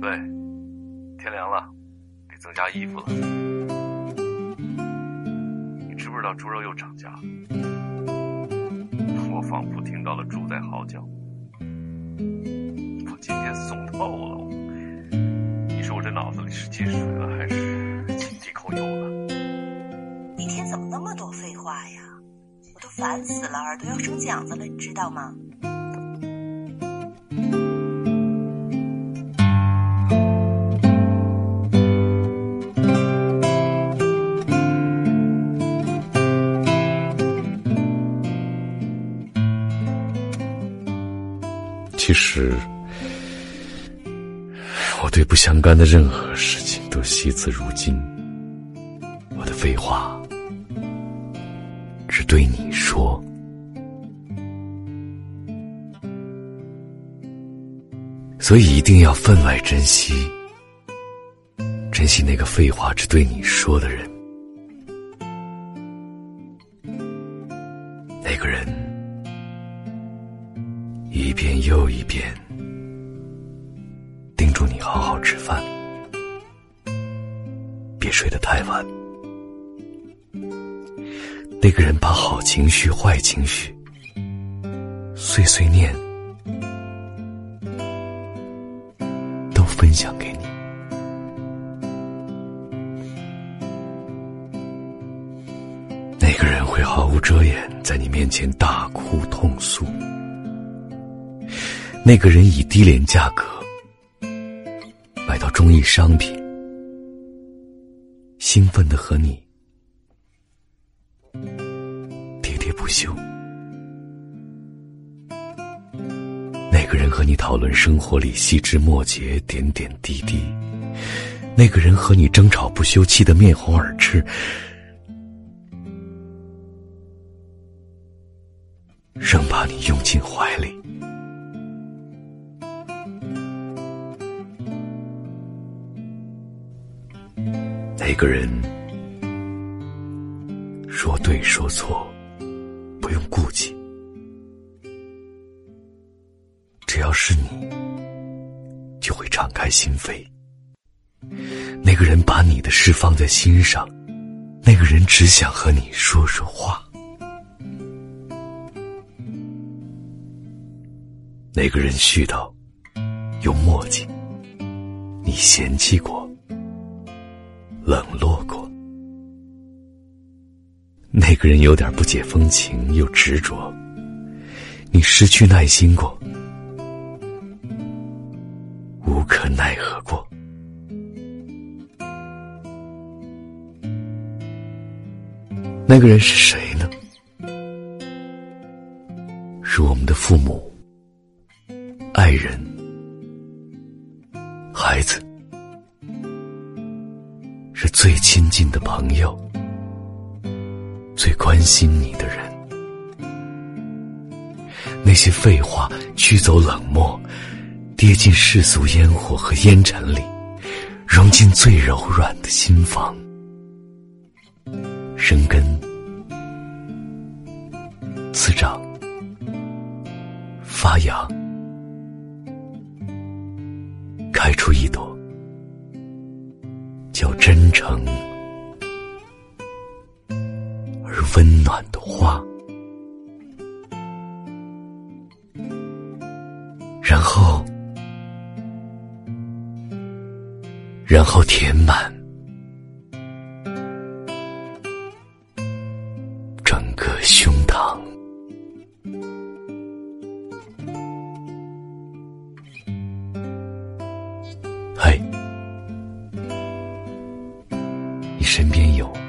喂，天凉了，得增加衣服了。你知不知道猪肉又涨价了？我仿佛听到了猪在嚎叫。我今天怂透了，你说我这脑子里是进水了还是进口油了？你一天怎么那么多废话呀？我都烦死了，耳朵要生茧子了，你知道吗？其实，我对不相干的任何事情都惜字如金。我的废话只对你说，所以一定要分外珍惜，珍惜那个废话只对你说的人。一遍又一遍叮嘱你好好吃饭，别睡得太晚。那个人把好情绪、坏情绪、碎碎念都分享给你。那个人会毫无遮掩在你面前大哭痛诉。那个人以低廉价格买到中意商品，兴奋的和你喋喋不休。那个人和你讨论生活里细枝末节、点点滴滴。那个人和你争吵不休，气得面红耳赤，生怕你拥进怀里。那个人说对说错，不用顾忌，只要是你，就会敞开心扉。那个人把你的事放在心上，那个人只想和你说说话。那个人絮叨又墨迹，你嫌弃过。冷落过，那个人有点不解风情又执着，你失去耐心过，无可奈何过。那个人是谁呢？是我们的父母、爱人、孩子。最亲近的朋友，最关心你的人。那些废话驱走冷漠，跌进世俗烟火和烟尘里，融进最柔软的心房，生根、滋长、发芽，开出一朵。叫真诚而温暖的话，然后，然后填满身边有。